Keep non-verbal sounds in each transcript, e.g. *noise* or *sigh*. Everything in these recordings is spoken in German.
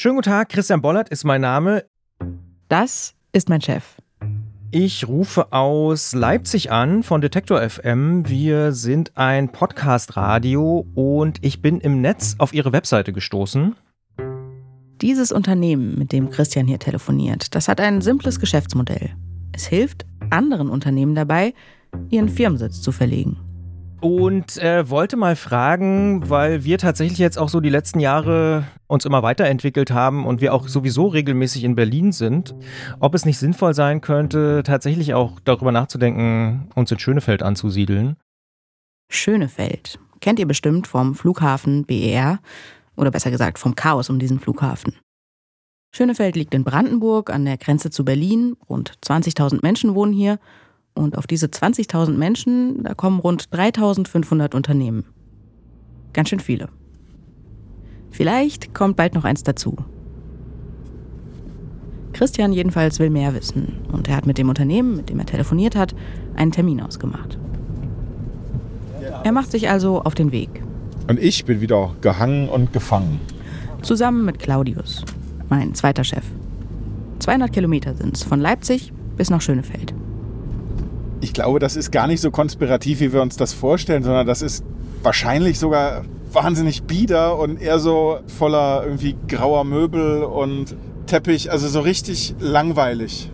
Schönen guten Tag, Christian Bollert ist mein Name. Das ist mein Chef. Ich rufe aus Leipzig an von Detektor FM. Wir sind ein Podcast-Radio und ich bin im Netz auf Ihre Webseite gestoßen. Dieses Unternehmen, mit dem Christian hier telefoniert, das hat ein simples Geschäftsmodell. Es hilft anderen Unternehmen dabei, ihren Firmensitz zu verlegen. Und äh, wollte mal fragen, weil wir tatsächlich jetzt auch so die letzten Jahre uns immer weiterentwickelt haben und wir auch sowieso regelmäßig in Berlin sind, ob es nicht sinnvoll sein könnte, tatsächlich auch darüber nachzudenken, uns in Schönefeld anzusiedeln. Schönefeld kennt ihr bestimmt vom Flughafen BER oder besser gesagt vom Chaos um diesen Flughafen. Schönefeld liegt in Brandenburg an der Grenze zu Berlin. Rund 20.000 Menschen wohnen hier und auf diese 20.000 Menschen, da kommen rund 3.500 Unternehmen. Ganz schön viele. Vielleicht kommt bald noch eins dazu. Christian jedenfalls will mehr wissen und er hat mit dem Unternehmen, mit dem er telefoniert hat, einen Termin ausgemacht. Er macht sich also auf den Weg. Und ich bin wieder gehangen und gefangen. Zusammen mit Claudius, mein zweiter Chef. 200 Kilometer sind es von Leipzig bis nach Schönefeld ich glaube, das ist gar nicht so konspirativ, wie wir uns das vorstellen, sondern das ist wahrscheinlich sogar wahnsinnig bieder und eher so voller irgendwie grauer Möbel und Teppich, also so richtig langweilig.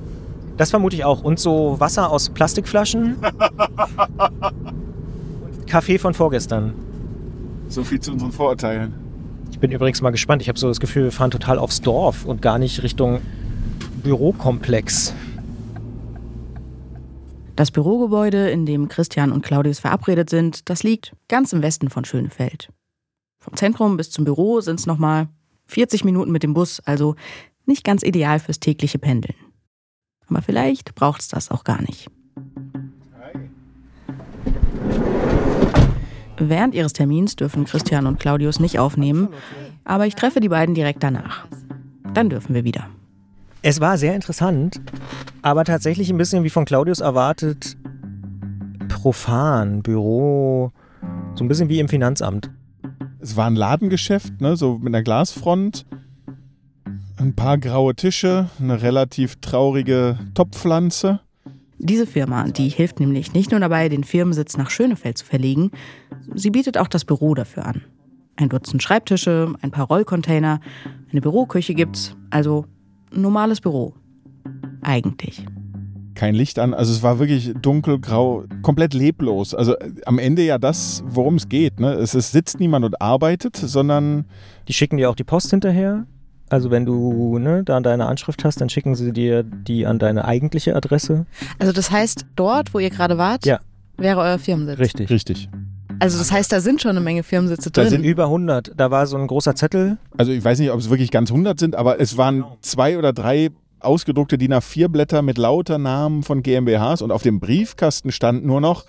Das vermute ich auch. Und so Wasser aus Plastikflaschen. *laughs* Kaffee von vorgestern. So viel zu unseren Vorurteilen. Ich bin übrigens mal gespannt. Ich habe so das Gefühl, wir fahren total aufs Dorf und gar nicht Richtung Bürokomplex. Das Bürogebäude, in dem Christian und Claudius verabredet sind, das liegt ganz im Westen von Schönefeld. Vom Zentrum bis zum Büro sind es nochmal 40 Minuten mit dem Bus, also nicht ganz ideal fürs tägliche Pendeln. Aber vielleicht braucht es das auch gar nicht. Während ihres Termins dürfen Christian und Claudius nicht aufnehmen, aber ich treffe die beiden direkt danach. Dann dürfen wir wieder. Es war sehr interessant, aber tatsächlich ein bisschen wie von Claudius erwartet, profan, Büro, so ein bisschen wie im Finanzamt. Es war ein Ladengeschäft, ne, so mit einer Glasfront, ein paar graue Tische, eine relativ traurige Topfpflanze. Diese Firma, die hilft nämlich nicht nur dabei, den Firmensitz nach Schönefeld zu verlegen, sie bietet auch das Büro dafür an. Ein Dutzend Schreibtische, ein paar Rollcontainer, eine Büroküche gibt's, also normales Büro. Eigentlich. Kein Licht an, also es war wirklich dunkelgrau, komplett leblos. Also äh, am Ende ja das, worum es geht. Ne? Es, es sitzt niemand und arbeitet, sondern. Die schicken dir auch die Post hinterher. Also wenn du ne, da deine Anschrift hast, dann schicken sie dir die an deine eigentliche Adresse. Also das heißt, dort, wo ihr gerade wart, ja. wäre euer Firmensitz. Richtig. Richtig. Also das heißt, da sind schon eine Menge Firmensitze drin. Da sind über 100. Da war so ein großer Zettel. Also ich weiß nicht, ob es wirklich ganz 100 sind, aber es waren zwei oder drei ausgedruckte DIN A4 Blätter mit lauter Namen von GmbHs und auf dem Briefkasten stand nur noch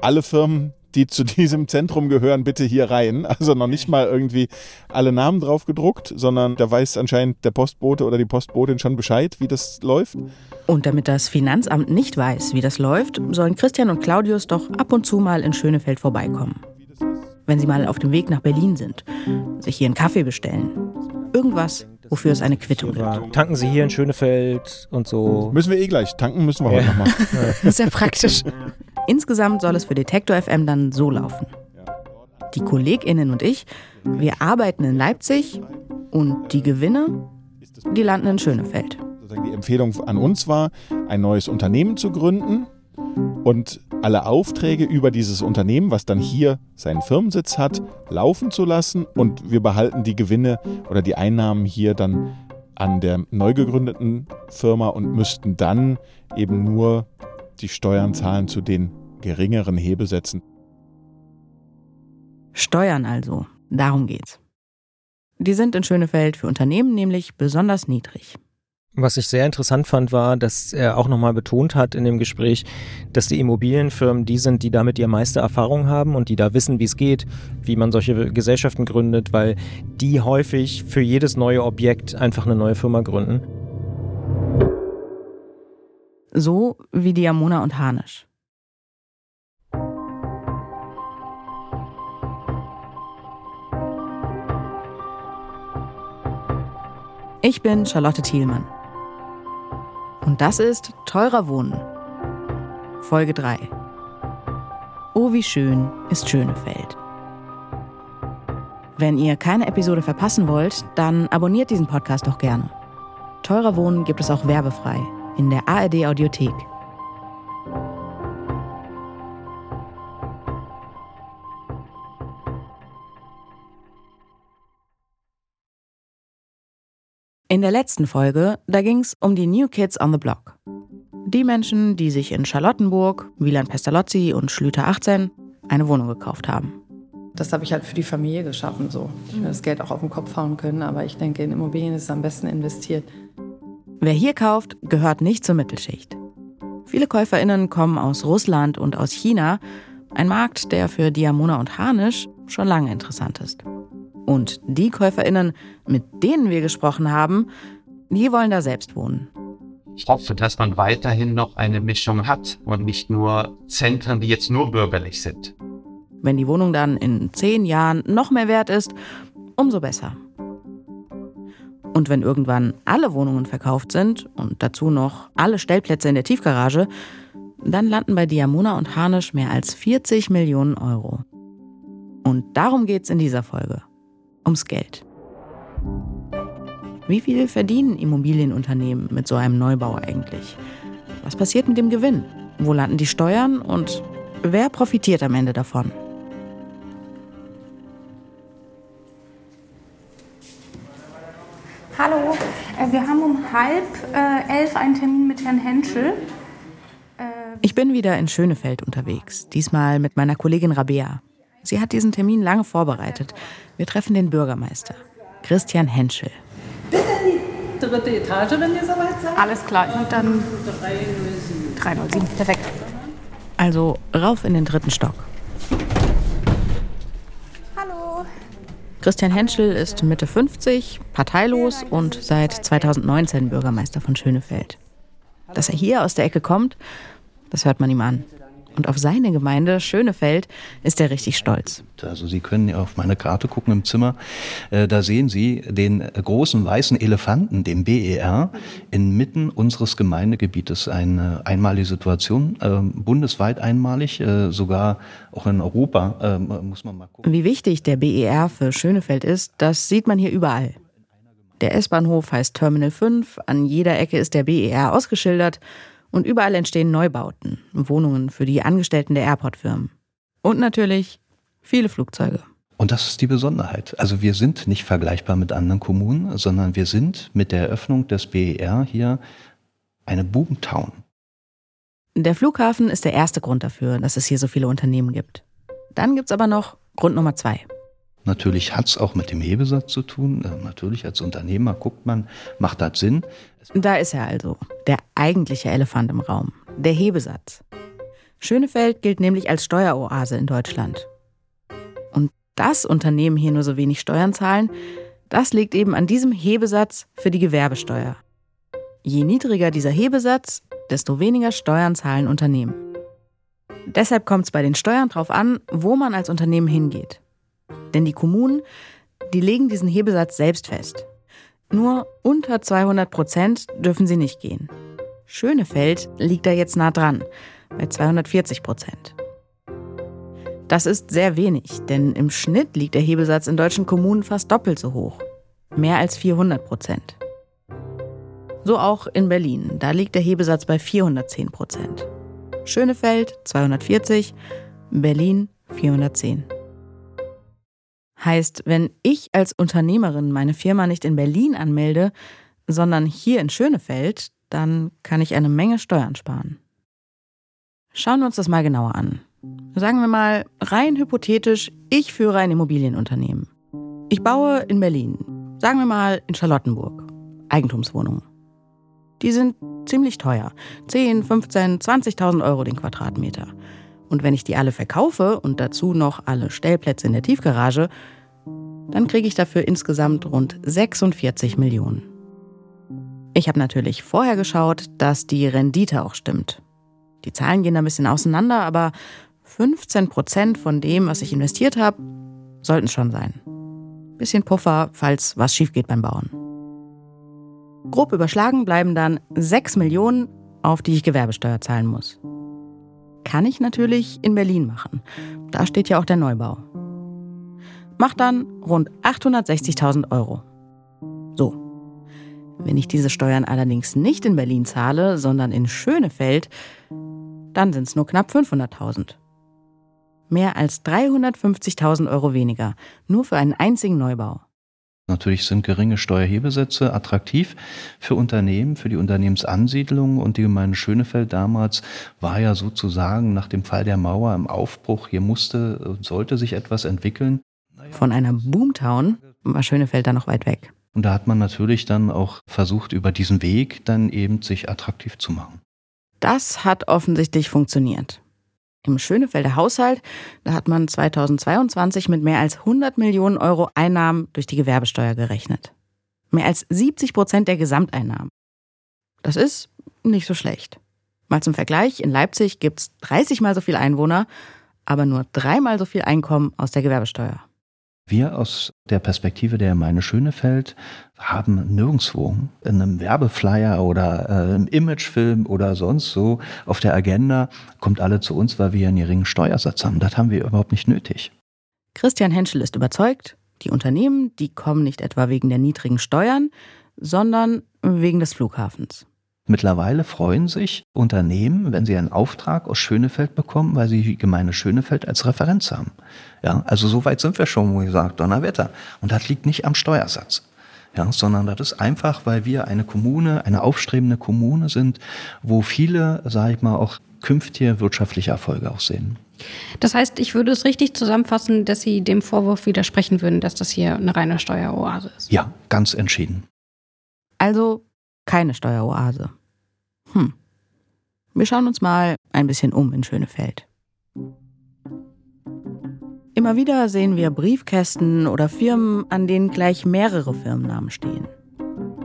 alle Firmen, die zu diesem Zentrum gehören, bitte hier rein. Also noch nicht mal irgendwie alle Namen drauf gedruckt, sondern da weiß anscheinend der Postbote oder die Postbotin schon Bescheid, wie das läuft. Und damit das Finanzamt nicht weiß, wie das läuft, sollen Christian und Claudius doch ab und zu mal in Schönefeld vorbeikommen. Wenn sie mal auf dem Weg nach Berlin sind, sich hier einen Kaffee bestellen. Irgendwas, wofür es eine Quittung gibt. Tanken Sie hier in Schönefeld und so. Müssen wir eh gleich. Tanken müssen wir ja. heute nochmal. Das *laughs* *laughs* ist ja praktisch. Insgesamt soll es für Detektor FM dann so laufen. Die KollegInnen und ich, wir arbeiten in Leipzig und die Gewinne, die landen in Schönefeld. Die Empfehlung an uns war, ein neues Unternehmen zu gründen und alle Aufträge über dieses Unternehmen, was dann hier seinen Firmensitz hat, laufen zu lassen und wir behalten die Gewinne oder die Einnahmen hier dann an der neu gegründeten Firma und müssten dann eben nur die Steuern zahlen zu den geringeren Hebelsätzen. Steuern also, darum geht's. Die sind in Schönefeld für Unternehmen nämlich besonders niedrig. Was ich sehr interessant fand, war, dass er auch nochmal betont hat in dem Gespräch, dass die Immobilienfirmen die sind, die damit die meiste Erfahrung haben und die da wissen, wie es geht, wie man solche Gesellschaften gründet, weil die häufig für jedes neue Objekt einfach eine neue Firma gründen. So wie Diamona und Harnisch. Ich bin Charlotte Thielmann. Und das ist Teurer Wohnen. Folge 3. Oh, wie schön ist Schönefeld. Wenn ihr keine Episode verpassen wollt, dann abonniert diesen Podcast doch gerne. Teurer Wohnen gibt es auch werbefrei in der ARD Audiothek. In der letzten Folge, da ging es um die New Kids on the Block. Die Menschen, die sich in Charlottenburg, Wieland Pestalozzi und Schlüter 18 eine Wohnung gekauft haben. Das habe ich halt für die Familie geschaffen. So. Ich will das Geld auch auf den Kopf hauen können, aber ich denke, in Immobilien ist es am besten investiert. Wer hier kauft, gehört nicht zur Mittelschicht. Viele KäuferInnen kommen aus Russland und aus China, ein Markt, der für Diamona und Harnisch schon lange interessant ist. Und die KäuferInnen, mit denen wir gesprochen haben, die wollen da selbst wohnen. Ich hoffe, dass man weiterhin noch eine Mischung hat und nicht nur Zentren, die jetzt nur bürgerlich sind. Wenn die Wohnung dann in zehn Jahren noch mehr wert ist, umso besser. Und wenn irgendwann alle Wohnungen verkauft sind und dazu noch alle Stellplätze in der Tiefgarage, dann landen bei Diamona und Harnisch mehr als 40 Millionen Euro. Und darum geht es in dieser Folge. Ums Geld. Wie viel verdienen Immobilienunternehmen mit so einem Neubau eigentlich? Was passiert mit dem Gewinn? Wo landen die Steuern und wer profitiert am Ende davon? Hallo, äh, wir haben um halb äh, elf einen Termin mit Herrn Henschel. Äh, ich bin wieder in Schönefeld unterwegs, diesmal mit meiner Kollegin Rabea. Sie hat diesen Termin lange vorbereitet. Wir treffen den Bürgermeister, Christian Henschel. Bitte in die dritte Etage, wenn ihr soweit seid. Alles klar, und dann 307. Perfekt. Also rauf in den dritten Stock. Christian Henschel ist Mitte 50, parteilos und seit 2019 Bürgermeister von Schönefeld. Dass er hier aus der Ecke kommt, das hört man ihm an. Und auf seine Gemeinde Schönefeld ist er richtig stolz. Also Sie können auf meine Karte gucken im Zimmer. Äh, da sehen Sie den großen weißen Elefanten, den BER, inmitten unseres Gemeindegebietes. Eine einmalige Situation, ähm, bundesweit einmalig, äh, sogar auch in Europa ähm, muss man mal gucken. Wie wichtig der BER für Schönefeld ist, das sieht man hier überall. Der S-Bahnhof heißt Terminal 5, an jeder Ecke ist der BER ausgeschildert und überall entstehen Neubauten, Wohnungen für die Angestellten der Airport-Firmen. Und natürlich viele Flugzeuge. Und das ist die Besonderheit. Also wir sind nicht vergleichbar mit anderen Kommunen, sondern wir sind mit der Eröffnung des BER hier eine Boomtown. Der Flughafen ist der erste Grund dafür, dass es hier so viele Unternehmen gibt. Dann gibt es aber noch Grund Nummer zwei. Natürlich hat es auch mit dem Hebesatz zu tun. Äh, natürlich als Unternehmer guckt man, macht das Sinn? Da ist er also, der eigentliche Elefant im Raum, der Hebesatz. Schönefeld gilt nämlich als Steueroase in Deutschland. Und dass Unternehmen hier nur so wenig Steuern zahlen, das liegt eben an diesem Hebesatz für die Gewerbesteuer. Je niedriger dieser Hebesatz, desto weniger Steuern zahlen Unternehmen. Deshalb kommt es bei den Steuern darauf an, wo man als Unternehmen hingeht. Denn die Kommunen, die legen diesen Hebesatz selbst fest. Nur unter 200 Prozent dürfen sie nicht gehen. Schönefeld liegt da jetzt nah dran, bei 240 Prozent. Das ist sehr wenig, denn im Schnitt liegt der Hebesatz in deutschen Kommunen fast doppelt so hoch. Mehr als 400 Prozent. So auch in Berlin, da liegt der Hebesatz bei 410 Prozent. Schönefeld 240, Berlin 410. Heißt, wenn ich als Unternehmerin meine Firma nicht in Berlin anmelde, sondern hier in Schönefeld, dann kann ich eine Menge Steuern sparen. Schauen wir uns das mal genauer an. Sagen wir mal, rein hypothetisch, ich führe ein Immobilienunternehmen. Ich baue in Berlin, sagen wir mal in Charlottenburg, Eigentumswohnungen. Die sind ziemlich teuer, 10, 15, 20.000 Euro den Quadratmeter. Und wenn ich die alle verkaufe und dazu noch alle Stellplätze in der Tiefgarage, dann kriege ich dafür insgesamt rund 46 Millionen. Ich habe natürlich vorher geschaut, dass die Rendite auch stimmt. Die Zahlen gehen da ein bisschen auseinander, aber 15 Prozent von dem, was ich investiert habe, sollten es schon sein. Bisschen Puffer, falls was schief geht beim Bauen. Grob überschlagen bleiben dann 6 Millionen, auf die ich Gewerbesteuer zahlen muss. Kann ich natürlich in Berlin machen. Da steht ja auch der Neubau. Macht dann rund 860.000 Euro. So. Wenn ich diese Steuern allerdings nicht in Berlin zahle, sondern in Schönefeld, dann sind es nur knapp 500.000. Mehr als 350.000 Euro weniger, nur für einen einzigen Neubau. Natürlich sind geringe Steuerhebesätze attraktiv für Unternehmen, für die Unternehmensansiedlung und die Gemeinde Schönefeld damals war ja sozusagen nach dem Fall der Mauer im Aufbruch. Hier musste und sollte sich etwas entwickeln. Von einer Boomtown war Schönefeld da noch weit weg. Und da hat man natürlich dann auch versucht, über diesen Weg dann eben sich attraktiv zu machen. Das hat offensichtlich funktioniert. Im Schönefelder Haushalt, da hat man 2022 mit mehr als 100 Millionen Euro Einnahmen durch die Gewerbesteuer gerechnet. Mehr als 70 Prozent der Gesamteinnahmen. Das ist nicht so schlecht. Mal zum Vergleich, in Leipzig gibt es 30 mal so viele Einwohner, aber nur dreimal so viel Einkommen aus der Gewerbesteuer. Wir aus der Perspektive der Gemeinde Schönefeld haben nirgendwo in einem Werbeflyer oder äh, im Imagefilm oder sonst so auf der Agenda, kommt alle zu uns, weil wir einen geringen Steuersatz haben. Das haben wir überhaupt nicht nötig. Christian Henschel ist überzeugt, die Unternehmen, die kommen nicht etwa wegen der niedrigen Steuern, sondern wegen des Flughafens. Mittlerweile freuen sich Unternehmen, wenn sie einen Auftrag aus Schönefeld bekommen, weil sie die Gemeinde Schönefeld als Referenz haben. Ja, also so weit sind wir schon, wo ich sage, Donnerwetter. Und das liegt nicht am Steuersatz. Ja, sondern das ist einfach, weil wir eine Kommune, eine aufstrebende Kommune sind, wo viele, sage ich mal, auch künftige wirtschaftliche Erfolge auch sehen. Das heißt, ich würde es richtig zusammenfassen, dass Sie dem Vorwurf widersprechen würden, dass das hier eine reine Steueroase ist. Ja, ganz entschieden. Also keine Steueroase. Hm. Wir schauen uns mal ein bisschen um in Schönefeld. Immer wieder sehen wir Briefkästen oder Firmen, an denen gleich mehrere Firmennamen stehen.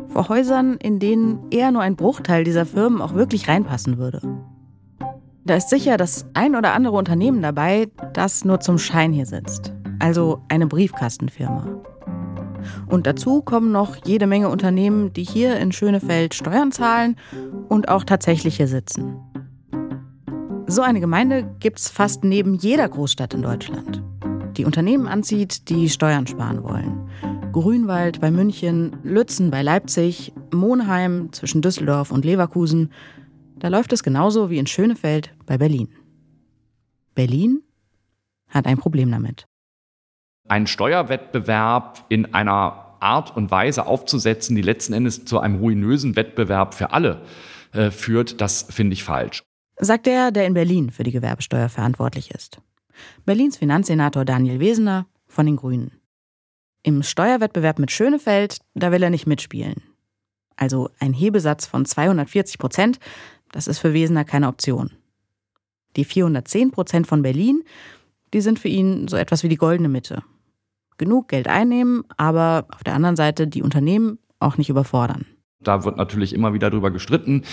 Vor Häusern, in denen eher nur ein Bruchteil dieser Firmen auch wirklich reinpassen würde. Da ist sicher das ein oder andere Unternehmen dabei, das nur zum Schein hier sitzt. Also eine Briefkastenfirma. Und dazu kommen noch jede Menge Unternehmen, die hier in Schönefeld Steuern zahlen und auch tatsächlich hier sitzen. So eine Gemeinde gibt es fast neben jeder Großstadt in Deutschland. Die Unternehmen anzieht, die Steuern sparen wollen. Grünwald bei München, Lützen bei Leipzig, Monheim zwischen Düsseldorf und Leverkusen. Da läuft es genauso wie in Schönefeld bei Berlin. Berlin hat ein Problem damit einen Steuerwettbewerb in einer Art und Weise aufzusetzen, die letzten Endes zu einem ruinösen Wettbewerb für alle äh, führt, das finde ich falsch. Sagt der, der in Berlin für die Gewerbesteuer verantwortlich ist. Berlins Finanzsenator Daniel Wesener von den Grünen. Im Steuerwettbewerb mit Schönefeld, da will er nicht mitspielen. Also ein Hebesatz von 240 Prozent, das ist für Wesener keine Option. Die 410 Prozent von Berlin, die sind für ihn so etwas wie die goldene Mitte genug Geld einnehmen, aber auf der anderen Seite die Unternehmen auch nicht überfordern. Da wird natürlich immer wieder drüber gestritten.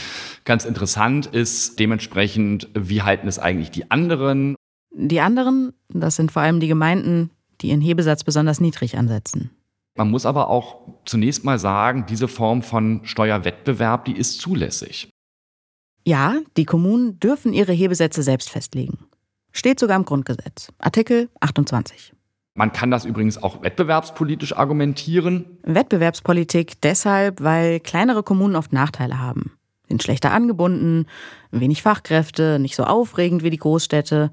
Ganz interessant ist dementsprechend, wie halten es eigentlich die anderen? Die anderen, das sind vor allem die Gemeinden, die ihren Hebesatz besonders niedrig ansetzen. Man muss aber auch zunächst mal sagen, diese Form von Steuerwettbewerb, die ist zulässig. Ja, die Kommunen dürfen ihre Hebesätze selbst festlegen. Steht sogar im Grundgesetz, Artikel 28. Man kann das übrigens auch wettbewerbspolitisch argumentieren. Wettbewerbspolitik deshalb, weil kleinere Kommunen oft Nachteile haben. Sind schlechter angebunden, wenig Fachkräfte, nicht so aufregend wie die Großstädte.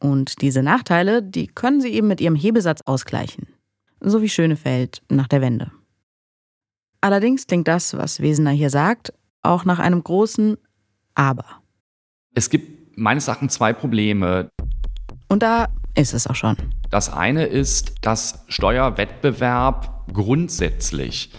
Und diese Nachteile, die können sie eben mit ihrem Hebesatz ausgleichen. So wie Schönefeld nach der Wende. Allerdings klingt das, was Wesener hier sagt, auch nach einem großen Aber. Es gibt meines Erachtens zwei Probleme. Und da ist es auch schon. Das eine ist, dass Steuerwettbewerb grundsätzlich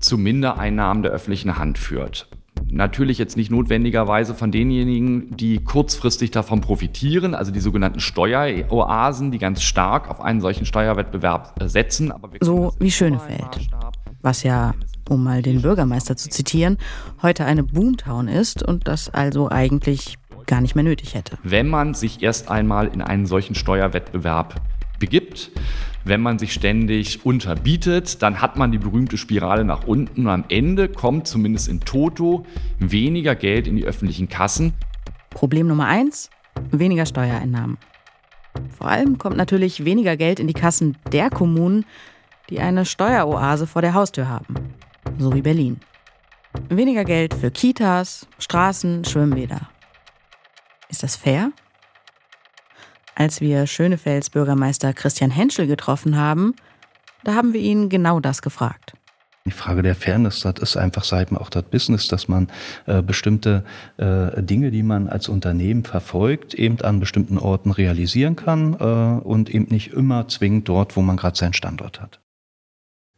zu Mindereinnahmen der öffentlichen Hand führt. Natürlich jetzt nicht notwendigerweise von denjenigen, die kurzfristig davon profitieren, also die sogenannten Steueroasen, die ganz stark auf einen solchen Steuerwettbewerb setzen. so wie Schönefeld, was ja, um mal den Bürgermeister zu zitieren, heute eine Boomtown ist und das also eigentlich gar nicht mehr nötig hätte. Wenn man sich erst einmal in einen solchen Steuerwettbewerb begibt. Wenn man sich ständig unterbietet, dann hat man die berühmte Spirale nach unten und am Ende kommt zumindest in Toto weniger Geld in die öffentlichen Kassen. Problem Nummer eins, weniger Steuereinnahmen. Vor allem kommt natürlich weniger Geld in die Kassen der Kommunen, die eine Steueroase vor der Haustür haben, so wie Berlin. Weniger Geld für Kitas, Straßen, Schwimmbäder. Ist das fair? Als wir Schönefelds Bürgermeister Christian Henschel getroffen haben, da haben wir ihn genau das gefragt. Die Frage der Fairness, das ist einfach seit auch das Business, dass man äh, bestimmte äh, Dinge, die man als Unternehmen verfolgt, eben an bestimmten Orten realisieren kann äh, und eben nicht immer zwingend dort, wo man gerade seinen Standort hat.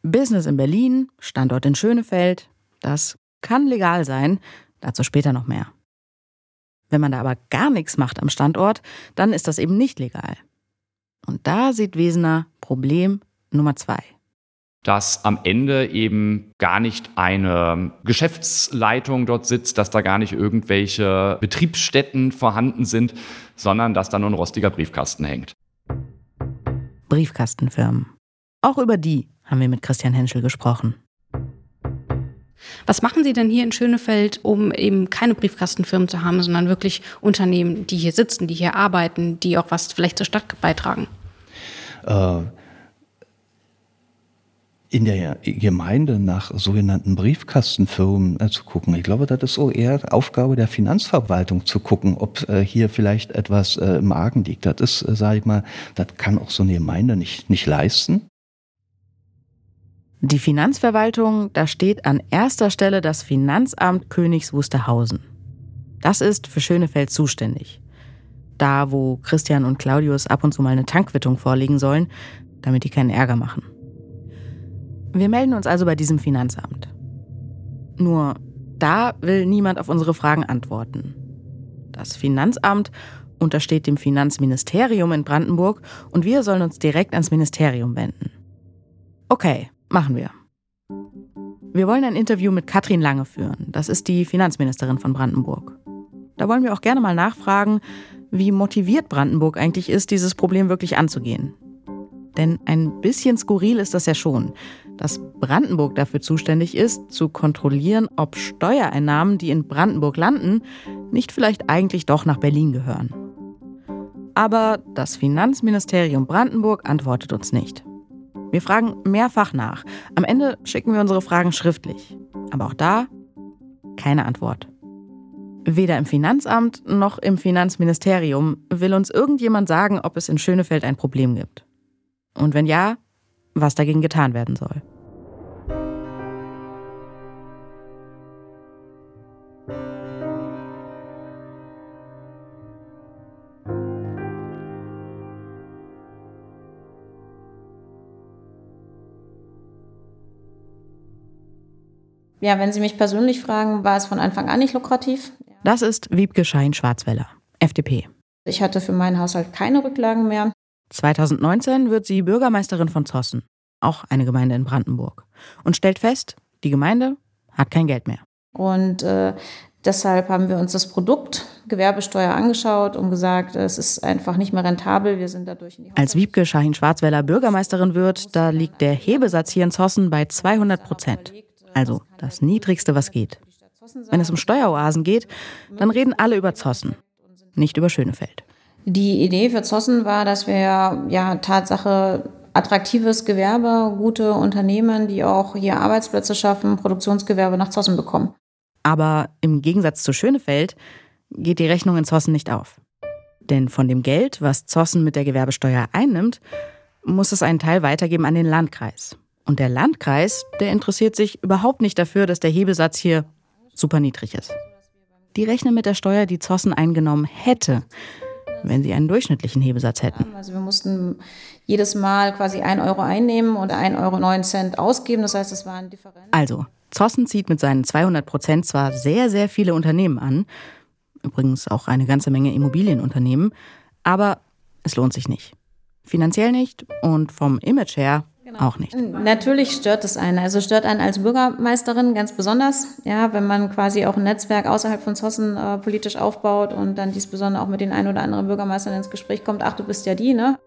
Business in Berlin, Standort in Schönefeld, das kann legal sein, dazu später noch mehr. Wenn man da aber gar nichts macht am Standort, dann ist das eben nicht legal. Und da sieht Wesener Problem Nummer zwei. Dass am Ende eben gar nicht eine Geschäftsleitung dort sitzt, dass da gar nicht irgendwelche Betriebsstätten vorhanden sind, sondern dass da nur ein rostiger Briefkasten hängt. Briefkastenfirmen. Auch über die haben wir mit Christian Henschel gesprochen. Was machen Sie denn hier in Schönefeld, um eben keine Briefkastenfirmen zu haben, sondern wirklich Unternehmen, die hier sitzen, die hier arbeiten, die auch was vielleicht zur Stadt beitragen? Äh, in der Gemeinde nach sogenannten Briefkastenfirmen äh, zu gucken. Ich glaube, das ist so eher Aufgabe der Finanzverwaltung zu gucken, ob äh, hier vielleicht etwas im Argen liegt. Das ist, äh, sage ich mal, das kann auch so eine Gemeinde nicht, nicht leisten. Die Finanzverwaltung, da steht an erster Stelle das Finanzamt Königs Wusterhausen. Das ist für Schönefeld zuständig. Da, wo Christian und Claudius ab und zu mal eine Tankquittung vorlegen sollen, damit die keinen Ärger machen. Wir melden uns also bei diesem Finanzamt. Nur, da will niemand auf unsere Fragen antworten. Das Finanzamt untersteht dem Finanzministerium in Brandenburg und wir sollen uns direkt ans Ministerium wenden. Okay, Machen wir. Wir wollen ein Interview mit Katrin Lange führen. Das ist die Finanzministerin von Brandenburg. Da wollen wir auch gerne mal nachfragen, wie motiviert Brandenburg eigentlich ist, dieses Problem wirklich anzugehen. Denn ein bisschen skurril ist das ja schon, dass Brandenburg dafür zuständig ist, zu kontrollieren, ob Steuereinnahmen, die in Brandenburg landen, nicht vielleicht eigentlich doch nach Berlin gehören. Aber das Finanzministerium Brandenburg antwortet uns nicht. Wir fragen mehrfach nach. Am Ende schicken wir unsere Fragen schriftlich. Aber auch da keine Antwort. Weder im Finanzamt noch im Finanzministerium will uns irgendjemand sagen, ob es in Schönefeld ein Problem gibt. Und wenn ja, was dagegen getan werden soll. Ja, wenn Sie mich persönlich fragen, war es von Anfang an nicht lukrativ. Das ist Wiebke Schein-Schwarzweller, FDP. Ich hatte für meinen Haushalt keine Rücklagen mehr. 2019 wird sie Bürgermeisterin von Zossen, auch eine Gemeinde in Brandenburg, und stellt fest, die Gemeinde hat kein Geld mehr. Und äh, deshalb haben wir uns das Produkt Gewerbesteuer angeschaut und gesagt, es ist einfach nicht mehr rentabel. Wir sind dadurch in die Als Wiebke Schahin-Schwarzweller Bürgermeisterin wird, da liegt der Hebesatz hier in Zossen bei 200 Prozent. Also das Niedrigste, was geht. Wenn es um Steueroasen geht, dann reden alle über Zossen, nicht über Schönefeld. Die Idee für Zossen war, dass wir ja Tatsache attraktives Gewerbe, gute Unternehmen, die auch hier Arbeitsplätze schaffen, Produktionsgewerbe nach Zossen bekommen. Aber im Gegensatz zu Schönefeld geht die Rechnung in Zossen nicht auf. Denn von dem Geld, was Zossen mit der Gewerbesteuer einnimmt, muss es einen Teil weitergeben an den Landkreis. Und der Landkreis, der interessiert sich überhaupt nicht dafür, dass der Hebesatz hier super niedrig ist. Die rechnen mit der Steuer, die Zossen eingenommen hätte, wenn sie einen durchschnittlichen Hebesatz hätten. Also wir mussten jedes Mal quasi 1 Euro einnehmen und 1,09 Euro ausgeben. Das heißt, es war ein Differenz. Also, Zossen zieht mit seinen 200 Prozent zwar sehr, sehr viele Unternehmen an, übrigens auch eine ganze Menge Immobilienunternehmen, aber es lohnt sich nicht. Finanziell nicht und vom Image her Genau. Auch nicht. Natürlich stört es einen. Also stört einen als Bürgermeisterin ganz besonders, ja, wenn man quasi auch ein Netzwerk außerhalb von Zossen äh, politisch aufbaut und dann dies besonders auch mit den ein oder anderen Bürgermeistern ins Gespräch kommt. Ach, du bist ja die, ne?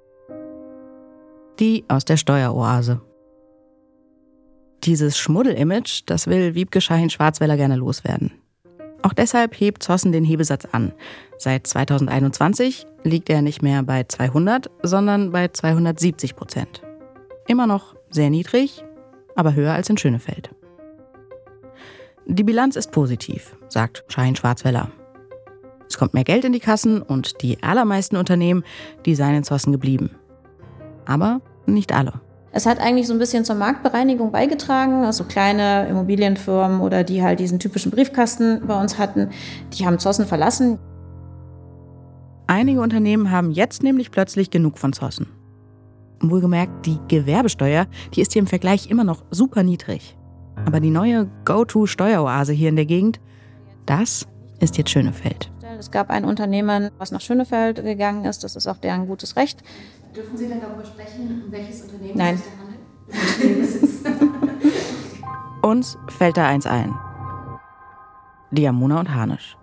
Die aus der Steueroase. Dieses Schmuddel-Image, das will Wiebke Schahin-Schwarzweller gerne loswerden. Auch deshalb hebt Zossen den Hebesatz an. Seit 2021 liegt er nicht mehr bei 200, sondern bei 270 Prozent. Immer noch sehr niedrig, aber höher als in Schönefeld. Die Bilanz ist positiv, sagt Schein Schwarzweller. Es kommt mehr Geld in die Kassen und die allermeisten Unternehmen, die seien in Zossen geblieben. Aber nicht alle. Es hat eigentlich so ein bisschen zur Marktbereinigung beigetragen. Also kleine Immobilienfirmen oder die halt diesen typischen Briefkasten bei uns hatten, die haben Zossen verlassen. Einige Unternehmen haben jetzt nämlich plötzlich genug von Zossen. Wohlgemerkt, die Gewerbesteuer, die ist hier im Vergleich immer noch super niedrig. Aber die neue Go-To-Steueroase hier in der Gegend, das ist jetzt Schönefeld. Es gab ein Unternehmen, was nach Schönefeld gegangen ist. Das ist auch deren gutes Recht. Dürfen Sie denn darüber sprechen, um welches Unternehmen Nein. es sich da handelt? *laughs* Uns fällt da eins ein. Diamona und Harnisch.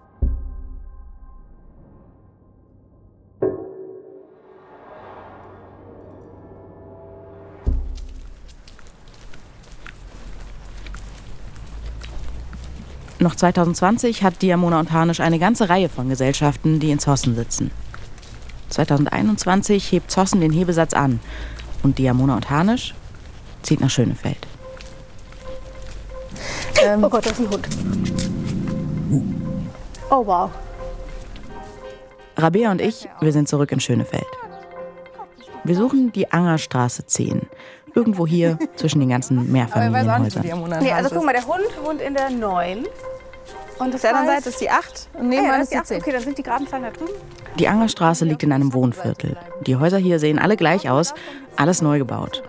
Noch 2020 hat Diamona und Harnisch eine ganze Reihe von Gesellschaften, die in Zossen sitzen. 2021 hebt Zossen den Hebesatz an und Diamona und Harnisch zieht nach Schönefeld. oh Gott, das ist ein Hund. Oh wow. Rabea und ich, wir sind zurück in Schönefeld. Wir suchen die Angerstraße 10. Irgendwo hier zwischen den ganzen Mehrfamilienhäusern. Nee, also guck mal, der Hund wohnt in der 9. Und Auf der anderen Seite ist die 8 und nebenan ah, ja, ist die das 10. Okay, dann sind die geraden Zahlen da drüben. Die Angerstraße liegt in einem Wohnviertel. Die Häuser hier sehen alle gleich aus, alles neu gebaut.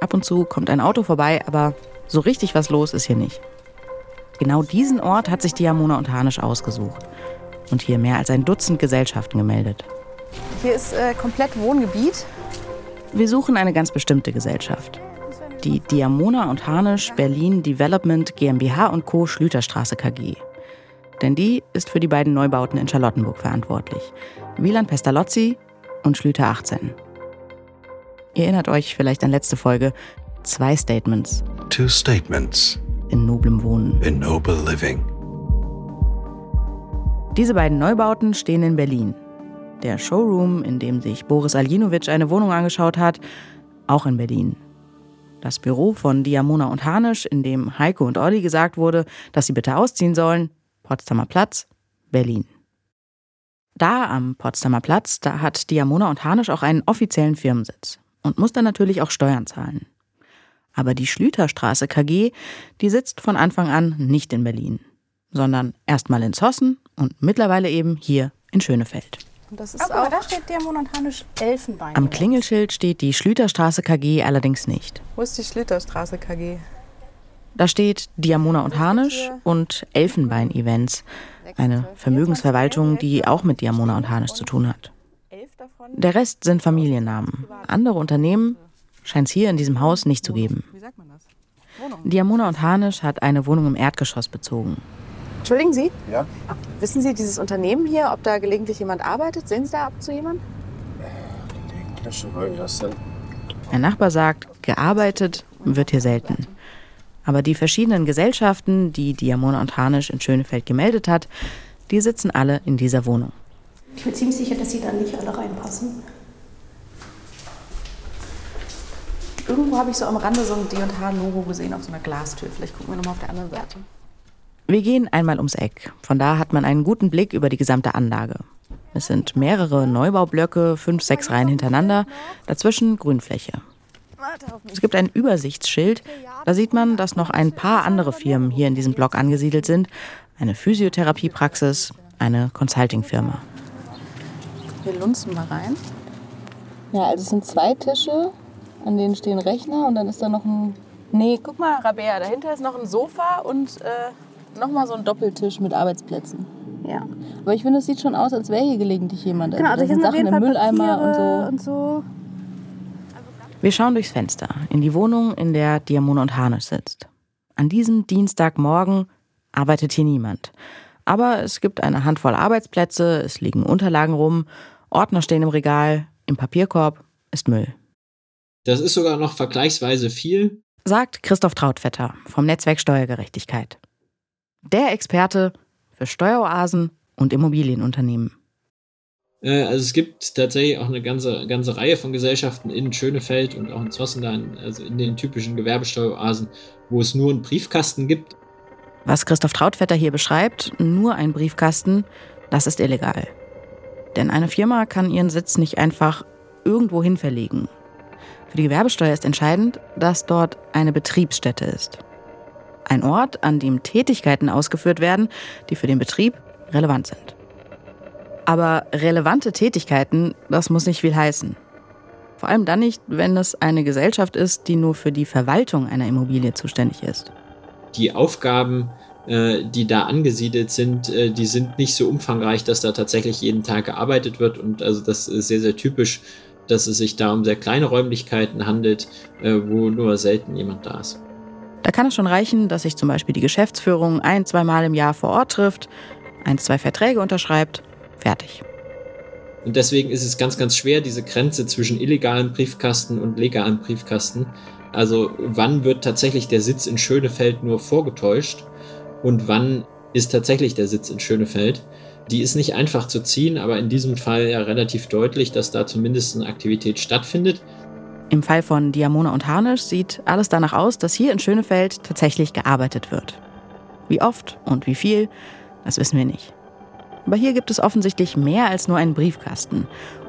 Ab und zu kommt ein Auto vorbei, aber so richtig was los ist hier nicht. Genau diesen Ort hat sich Diamona und Harnisch ausgesucht und hier mehr als ein Dutzend Gesellschaften gemeldet. Hier ist äh, komplett Wohngebiet. Wir suchen eine ganz bestimmte Gesellschaft. Die Diamona und Harnisch Berlin Development GmbH Co. Schlüterstraße KG. Denn die ist für die beiden Neubauten in Charlottenburg verantwortlich. Wieland Pestalozzi und Schlüter 18. Ihr erinnert euch vielleicht an letzte Folge. Zwei Statements Two statements in noblem Wohnen. in noble living. Diese beiden Neubauten stehen in Berlin. Der Showroom, in dem sich Boris Aljinovic eine Wohnung angeschaut hat, auch in Berlin. Das Büro von Diamona und Harnisch, in dem Heiko und Olli gesagt wurde, dass sie bitte ausziehen sollen, Potsdamer Platz, Berlin. Da am Potsdamer Platz, da hat Diamona und Harnisch auch einen offiziellen Firmensitz und muss dann natürlich auch Steuern zahlen. Aber die Schlüterstraße KG, die sitzt von Anfang an nicht in Berlin, sondern erstmal in Zossen und mittlerweile eben hier in Schönefeld. Und das Oh, ist mal, auch. da steht Diamond und Harnisch Elfenbein. Am Klingelschild steht die Schlüterstraße KG allerdings nicht. Wo ist die Schlüterstraße KG? Da steht Diamona und Harnisch und Elfenbein Events, eine Vermögensverwaltung, die auch mit Diamona und Harnisch zu tun hat. Der Rest sind Familiennamen. Andere Unternehmen scheint es hier in diesem Haus nicht zu geben. Diamona und Harnisch hat eine Wohnung im Erdgeschoss bezogen. Entschuldigen Sie, Ja? wissen Sie dieses Unternehmen hier, ob da gelegentlich jemand arbeitet? Sehen Sie da ab zu jemanden? Ein Nachbar sagt, gearbeitet wird hier selten. Aber die verschiedenen Gesellschaften, die Diamona und Harnisch in Schönefeld gemeldet hat, die sitzen alle in dieser Wohnung. Ich bin ziemlich sicher, dass sie da nicht alle reinpassen. Irgendwo habe ich so am Rande so ein D&H-Logo gesehen auf so einer Glastür. Vielleicht gucken wir nochmal auf der anderen Seite. Wir gehen einmal ums Eck. Von da hat man einen guten Blick über die gesamte Anlage. Es sind mehrere Neubaublöcke, fünf, sechs Reihen hintereinander, dazwischen Grünfläche. Es gibt ein Übersichtsschild, da sieht man, dass noch ein paar andere Firmen hier in diesem Block angesiedelt sind. Eine Physiotherapiepraxis, eine Consultingfirma. Wir lunzen mal rein. Ja, also es sind zwei Tische, an denen stehen Rechner und dann ist da noch ein. Nee, guck mal, Rabea, dahinter ist noch ein Sofa und äh, nochmal so ein Doppeltisch mit Arbeitsplätzen. Ja. Aber ich finde, es sieht schon aus, als wäre hier gelegentlich jemand. Genau, also da hier sind Sachen im Mülleimer Papiere und so. und so. Wir schauen durchs Fenster in die Wohnung, in der Diamona und Harnisch sitzt. An diesem Dienstagmorgen arbeitet hier niemand. Aber es gibt eine Handvoll Arbeitsplätze, es liegen Unterlagen rum, Ordner stehen im Regal, im Papierkorb ist Müll. Das ist sogar noch vergleichsweise viel. Sagt Christoph Trautvetter vom Netzwerk Steuergerechtigkeit. Der Experte für Steueroasen und Immobilienunternehmen. Äh, also es gibt tatsächlich auch eine ganze, ganze Reihe von Gesellschaften in Schönefeld und auch in Zossen, also in den typischen Gewerbesteueroasen, wo es nur einen Briefkasten gibt. Was Christoph Trautvetter hier beschreibt, nur ein Briefkasten, das ist illegal. Denn eine Firma kann ihren Sitz nicht einfach irgendwo hin verlegen. Für die Gewerbesteuer ist entscheidend, dass dort eine Betriebsstätte ist. Ein Ort, an dem Tätigkeiten ausgeführt werden, die für den Betrieb relevant sind. Aber relevante Tätigkeiten, das muss nicht viel heißen. Vor allem dann nicht, wenn es eine Gesellschaft ist, die nur für die Verwaltung einer Immobilie zuständig ist. Die Aufgaben, äh, die da angesiedelt sind, äh, die sind nicht so umfangreich, dass da tatsächlich jeden Tag gearbeitet wird. Und also das ist sehr, sehr typisch, dass es sich da um sehr kleine Räumlichkeiten handelt, äh, wo nur selten jemand da ist. Da kann es schon reichen, dass sich zum Beispiel die Geschäftsführung ein, zweimal im Jahr vor Ort trifft, ein, zwei Verträge unterschreibt Fertig. Und deswegen ist es ganz, ganz schwer, diese Grenze zwischen illegalen Briefkasten und legalen Briefkasten. Also wann wird tatsächlich der Sitz in Schönefeld nur vorgetäuscht und wann ist tatsächlich der Sitz in Schönefeld? Die ist nicht einfach zu ziehen, aber in diesem Fall ja relativ deutlich, dass da zumindest eine Aktivität stattfindet. Im Fall von Diamona und Harnisch sieht alles danach aus, dass hier in Schönefeld tatsächlich gearbeitet wird. Wie oft und wie viel, das wissen wir nicht. Aber hier gibt es offensichtlich mehr als nur einen Briefkasten.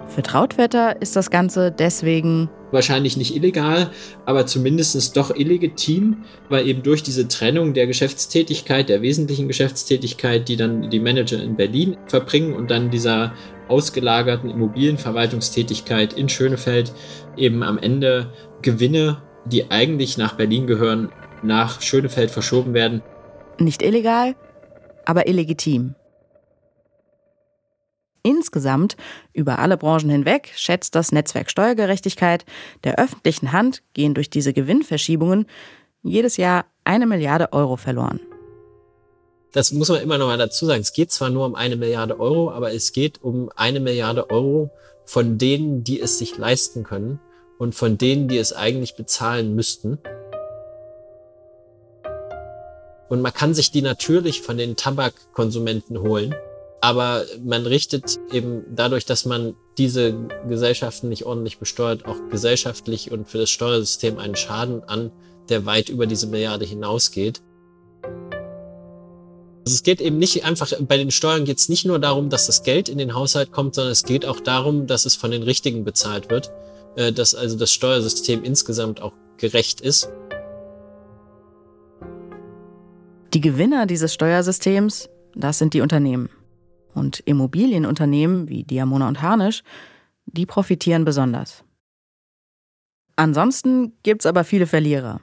Für Trautwetter ist das Ganze deswegen wahrscheinlich nicht illegal, aber zumindest doch illegitim, weil eben durch diese Trennung der Geschäftstätigkeit, der wesentlichen Geschäftstätigkeit, die dann die Manager in Berlin verbringen und dann dieser ausgelagerten Immobilienverwaltungstätigkeit in Schönefeld eben am Ende Gewinne, die eigentlich nach Berlin gehören, nach Schönefeld verschoben werden. Nicht illegal, aber illegitim. Insgesamt, über alle Branchen hinweg, schätzt das Netzwerk Steuergerechtigkeit, der öffentlichen Hand gehen durch diese Gewinnverschiebungen jedes Jahr eine Milliarde Euro verloren. Das muss man immer noch mal dazu sagen. Es geht zwar nur um eine Milliarde Euro, aber es geht um eine Milliarde Euro von denen, die es sich leisten können und von denen, die es eigentlich bezahlen müssten. Und man kann sich die natürlich von den Tabakkonsumenten holen. Aber man richtet eben dadurch, dass man diese Gesellschaften nicht ordentlich besteuert, auch gesellschaftlich und für das Steuersystem einen Schaden an, der weit über diese Milliarde hinausgeht. Also es geht eben nicht einfach, bei den Steuern geht es nicht nur darum, dass das Geld in den Haushalt kommt, sondern es geht auch darum, dass es von den Richtigen bezahlt wird, äh, dass also das Steuersystem insgesamt auch gerecht ist. Die Gewinner dieses Steuersystems, das sind die Unternehmen. Und Immobilienunternehmen wie Diamona und Harnisch, die profitieren besonders. Ansonsten gibt es aber viele Verlierer.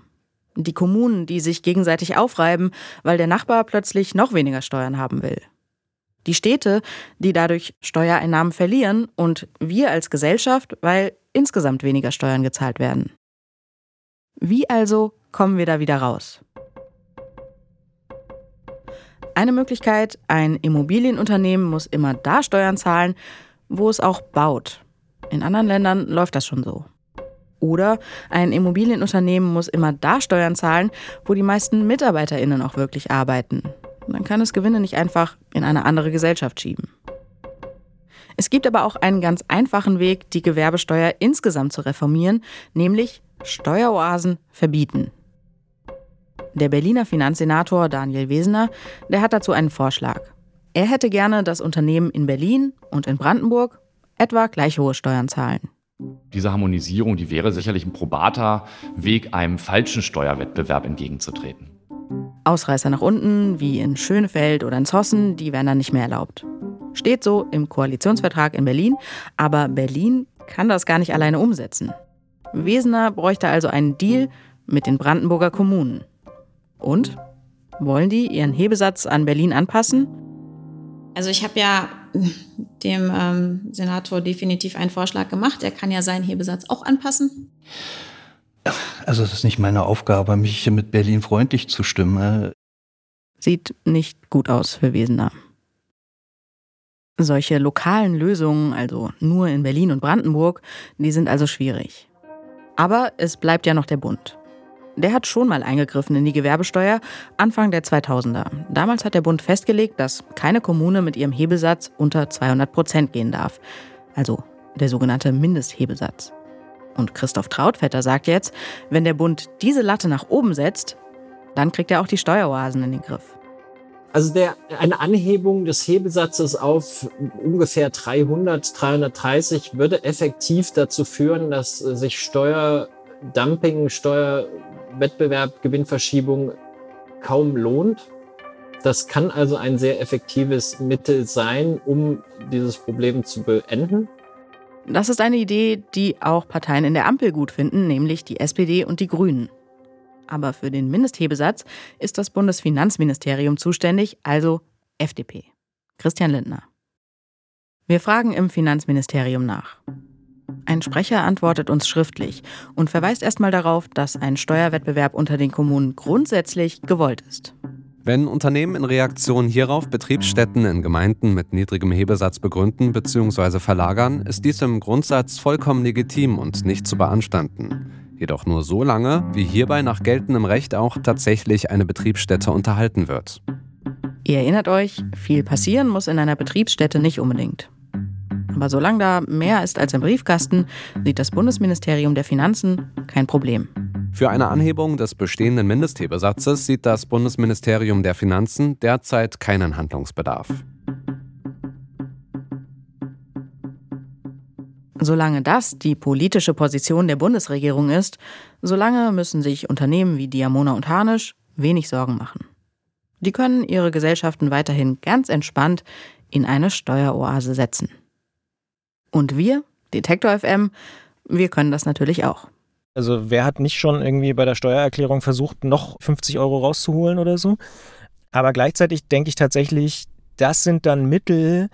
Die Kommunen, die sich gegenseitig aufreiben, weil der Nachbar plötzlich noch weniger Steuern haben will. Die Städte, die dadurch Steuereinnahmen verlieren und wir als Gesellschaft, weil insgesamt weniger Steuern gezahlt werden. Wie also kommen wir da wieder raus? Eine Möglichkeit, ein Immobilienunternehmen muss immer da Steuern zahlen, wo es auch baut. In anderen Ländern läuft das schon so. Oder ein Immobilienunternehmen muss immer da Steuern zahlen, wo die meisten Mitarbeiterinnen auch wirklich arbeiten. Dann kann es Gewinne nicht einfach in eine andere Gesellschaft schieben. Es gibt aber auch einen ganz einfachen Weg, die Gewerbesteuer insgesamt zu reformieren, nämlich Steueroasen verbieten. Der Berliner Finanzsenator Daniel Wesener, der hat dazu einen Vorschlag. Er hätte gerne, dass Unternehmen in Berlin und in Brandenburg etwa gleich hohe Steuern zahlen. Diese Harmonisierung, die wäre sicherlich ein probater Weg, einem falschen Steuerwettbewerb entgegenzutreten. Ausreißer nach unten, wie in Schönefeld oder in Zossen, die wären dann nicht mehr erlaubt. Steht so im Koalitionsvertrag in Berlin, aber Berlin kann das gar nicht alleine umsetzen. Wesener bräuchte also einen Deal mit den Brandenburger Kommunen. Und? Wollen die ihren Hebesatz an Berlin anpassen? Also ich habe ja dem ähm, Senator definitiv einen Vorschlag gemacht. Er kann ja seinen Hebesatz auch anpassen. Also es ist nicht meine Aufgabe, mich mit Berlin freundlich zu stimmen. Sieht nicht gut aus für Wesener. Solche lokalen Lösungen, also nur in Berlin und Brandenburg, die sind also schwierig. Aber es bleibt ja noch der Bund. Der hat schon mal eingegriffen in die Gewerbesteuer Anfang der 2000er. Damals hat der Bund festgelegt, dass keine Kommune mit ihrem Hebesatz unter 200 Prozent gehen darf. Also der sogenannte Mindesthebesatz. Und Christoph Trautvetter sagt jetzt, wenn der Bund diese Latte nach oben setzt, dann kriegt er auch die Steueroasen in den Griff. Also der, eine Anhebung des Hebesatzes auf ungefähr 300, 330 würde effektiv dazu führen, dass sich Steuerdumping, Steuerwettbewerb, Gewinnverschiebung kaum lohnt. Das kann also ein sehr effektives Mittel sein, um dieses Problem zu beenden. Das ist eine Idee, die auch Parteien in der Ampel gut finden, nämlich die SPD und die Grünen. Aber für den Mindesthebesatz ist das Bundesfinanzministerium zuständig, also FDP. Christian Lindner. Wir fragen im Finanzministerium nach. Ein Sprecher antwortet uns schriftlich und verweist erstmal darauf, dass ein Steuerwettbewerb unter den Kommunen grundsätzlich gewollt ist. Wenn Unternehmen in Reaktion hierauf Betriebsstätten in Gemeinden mit niedrigem Hebesatz begründen bzw. verlagern, ist dies im Grundsatz vollkommen legitim und nicht zu beanstanden. Jedoch nur so lange, wie hierbei nach geltendem Recht auch tatsächlich eine Betriebsstätte unterhalten wird. Ihr erinnert euch, viel passieren muss in einer Betriebsstätte nicht unbedingt. Aber solange da mehr ist als im Briefkasten, sieht das Bundesministerium der Finanzen kein Problem. Für eine Anhebung des bestehenden Mindesthebesatzes sieht das Bundesministerium der Finanzen derzeit keinen Handlungsbedarf. Solange das die politische Position der Bundesregierung ist, solange müssen sich Unternehmen wie Diamona und Harnisch wenig Sorgen machen. Die können ihre Gesellschaften weiterhin ganz entspannt in eine Steueroase setzen. Und wir, Detektor FM, wir können das natürlich auch. Also wer hat nicht schon irgendwie bei der Steuererklärung versucht, noch 50 Euro rauszuholen oder so? Aber gleichzeitig denke ich tatsächlich, das sind dann Mittel,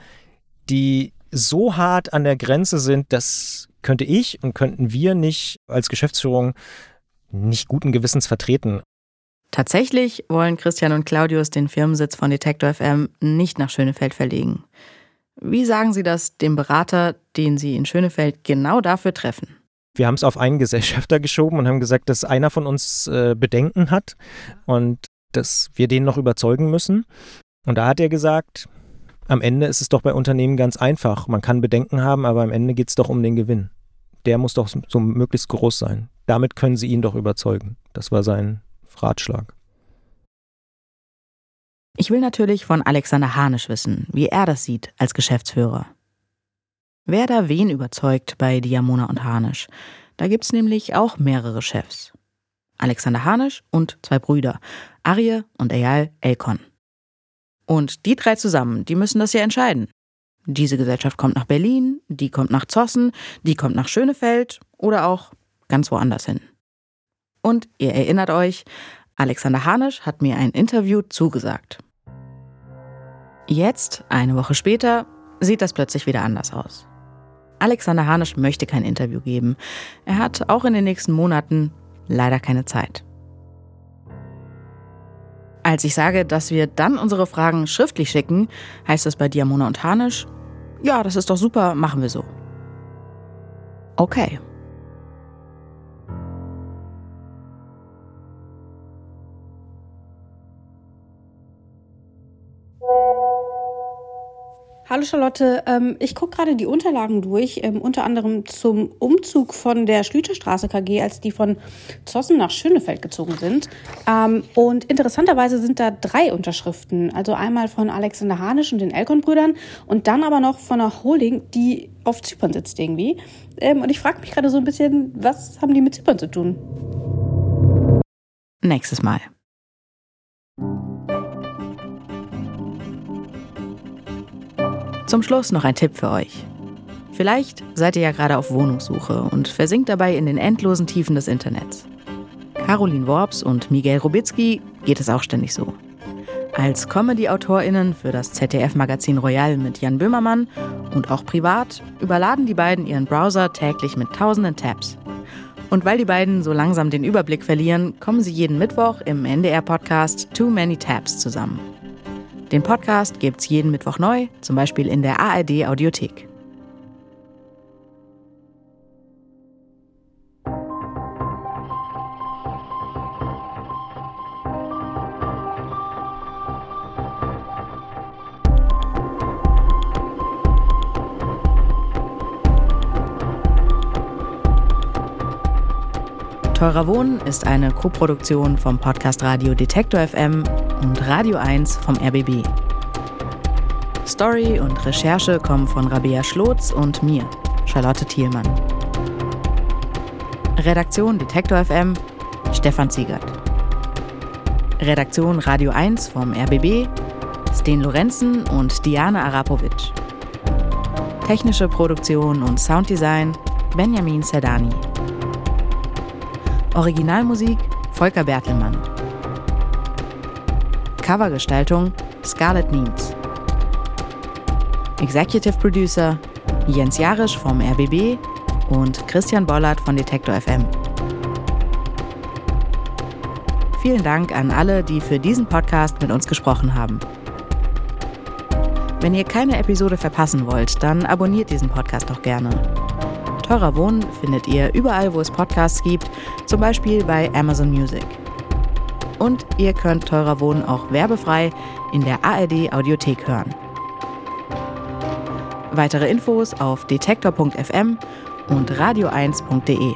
die so hart an der Grenze sind, das könnte ich und könnten wir nicht als Geschäftsführung nicht guten Gewissens vertreten. Tatsächlich wollen Christian und Claudius den Firmensitz von Detektor FM nicht nach Schönefeld verlegen. Wie sagen Sie das dem Berater, den Sie in Schönefeld genau dafür treffen? Wir haben es auf einen Gesellschafter geschoben und haben gesagt, dass einer von uns äh, Bedenken hat und dass wir den noch überzeugen müssen. Und da hat er gesagt, am Ende ist es doch bei Unternehmen ganz einfach. Man kann Bedenken haben, aber am Ende geht es doch um den Gewinn. Der muss doch so möglichst groß sein. Damit können Sie ihn doch überzeugen. Das war sein Ratschlag. Ich will natürlich von Alexander Hanisch wissen, wie er das sieht als Geschäftsführer. Wer da wen überzeugt bei Diamona und Hanisch? Da gibt's nämlich auch mehrere Chefs. Alexander Hanisch und zwei Brüder, Arje und Eyal Elkon. Und die drei zusammen, die müssen das ja entscheiden. Diese Gesellschaft kommt nach Berlin, die kommt nach Zossen, die kommt nach Schönefeld oder auch ganz woanders hin. Und ihr erinnert euch, Alexander Hanisch hat mir ein Interview zugesagt. Jetzt, eine Woche später, sieht das plötzlich wieder anders aus. Alexander Hanisch möchte kein Interview geben. Er hat auch in den nächsten Monaten leider keine Zeit. Als ich sage, dass wir dann unsere Fragen schriftlich schicken, heißt das bei Diamona und Hanisch, ja, das ist doch super, machen wir so. Okay. Hallo Charlotte, ähm, ich gucke gerade die Unterlagen durch, ähm, unter anderem zum Umzug von der Schlüterstraße KG, als die von Zossen nach Schönefeld gezogen sind. Ähm, und interessanterweise sind da drei Unterschriften, also einmal von Alexander Hanisch und den Elkon-Brüdern und dann aber noch von einer Holding, die auf Zypern sitzt irgendwie. Ähm, und ich frage mich gerade so ein bisschen, was haben die mit Zypern zu tun? Nächstes Mal. Zum Schluss noch ein Tipp für euch. Vielleicht seid ihr ja gerade auf Wohnungssuche und versinkt dabei in den endlosen Tiefen des Internets. Caroline Worps und Miguel Rubitzky geht es auch ständig so. Als Comedy-AutorInnen für das ZDF-Magazin Royal mit Jan Böhmermann und auch privat überladen die beiden ihren Browser täglich mit tausenden Tabs. Und weil die beiden so langsam den Überblick verlieren, kommen sie jeden Mittwoch im NDR-Podcast Too Many Tabs zusammen. Den Podcast gibt's jeden Mittwoch neu, zum Beispiel in der ARD Audiothek. Teurer Wohnen ist eine Koproduktion vom Podcast Radio Detektor FM und Radio 1 vom RBB. Story und Recherche kommen von Rabea Schlotz und mir, Charlotte Thielmann. Redaktion Detektor FM, Stefan Ziegert. Redaktion Radio 1 vom RBB, Sten Lorenzen und Diana Arapovic. Technische Produktion und Sounddesign Benjamin Zerdani. Originalmusik Volker Bertelmann. Covergestaltung Scarlett Niens. Executive Producer Jens Jarisch vom RBB und Christian Bollert von Detektor FM. Vielen Dank an alle, die für diesen Podcast mit uns gesprochen haben. Wenn ihr keine Episode verpassen wollt, dann abonniert diesen Podcast doch gerne. Teurer Wohnen findet ihr überall, wo es Podcasts gibt, zum Beispiel bei Amazon Music. Und ihr könnt Teurer Wohnen auch werbefrei in der ARD Audiothek hören. Weitere Infos auf detektor.fm und radio1.de.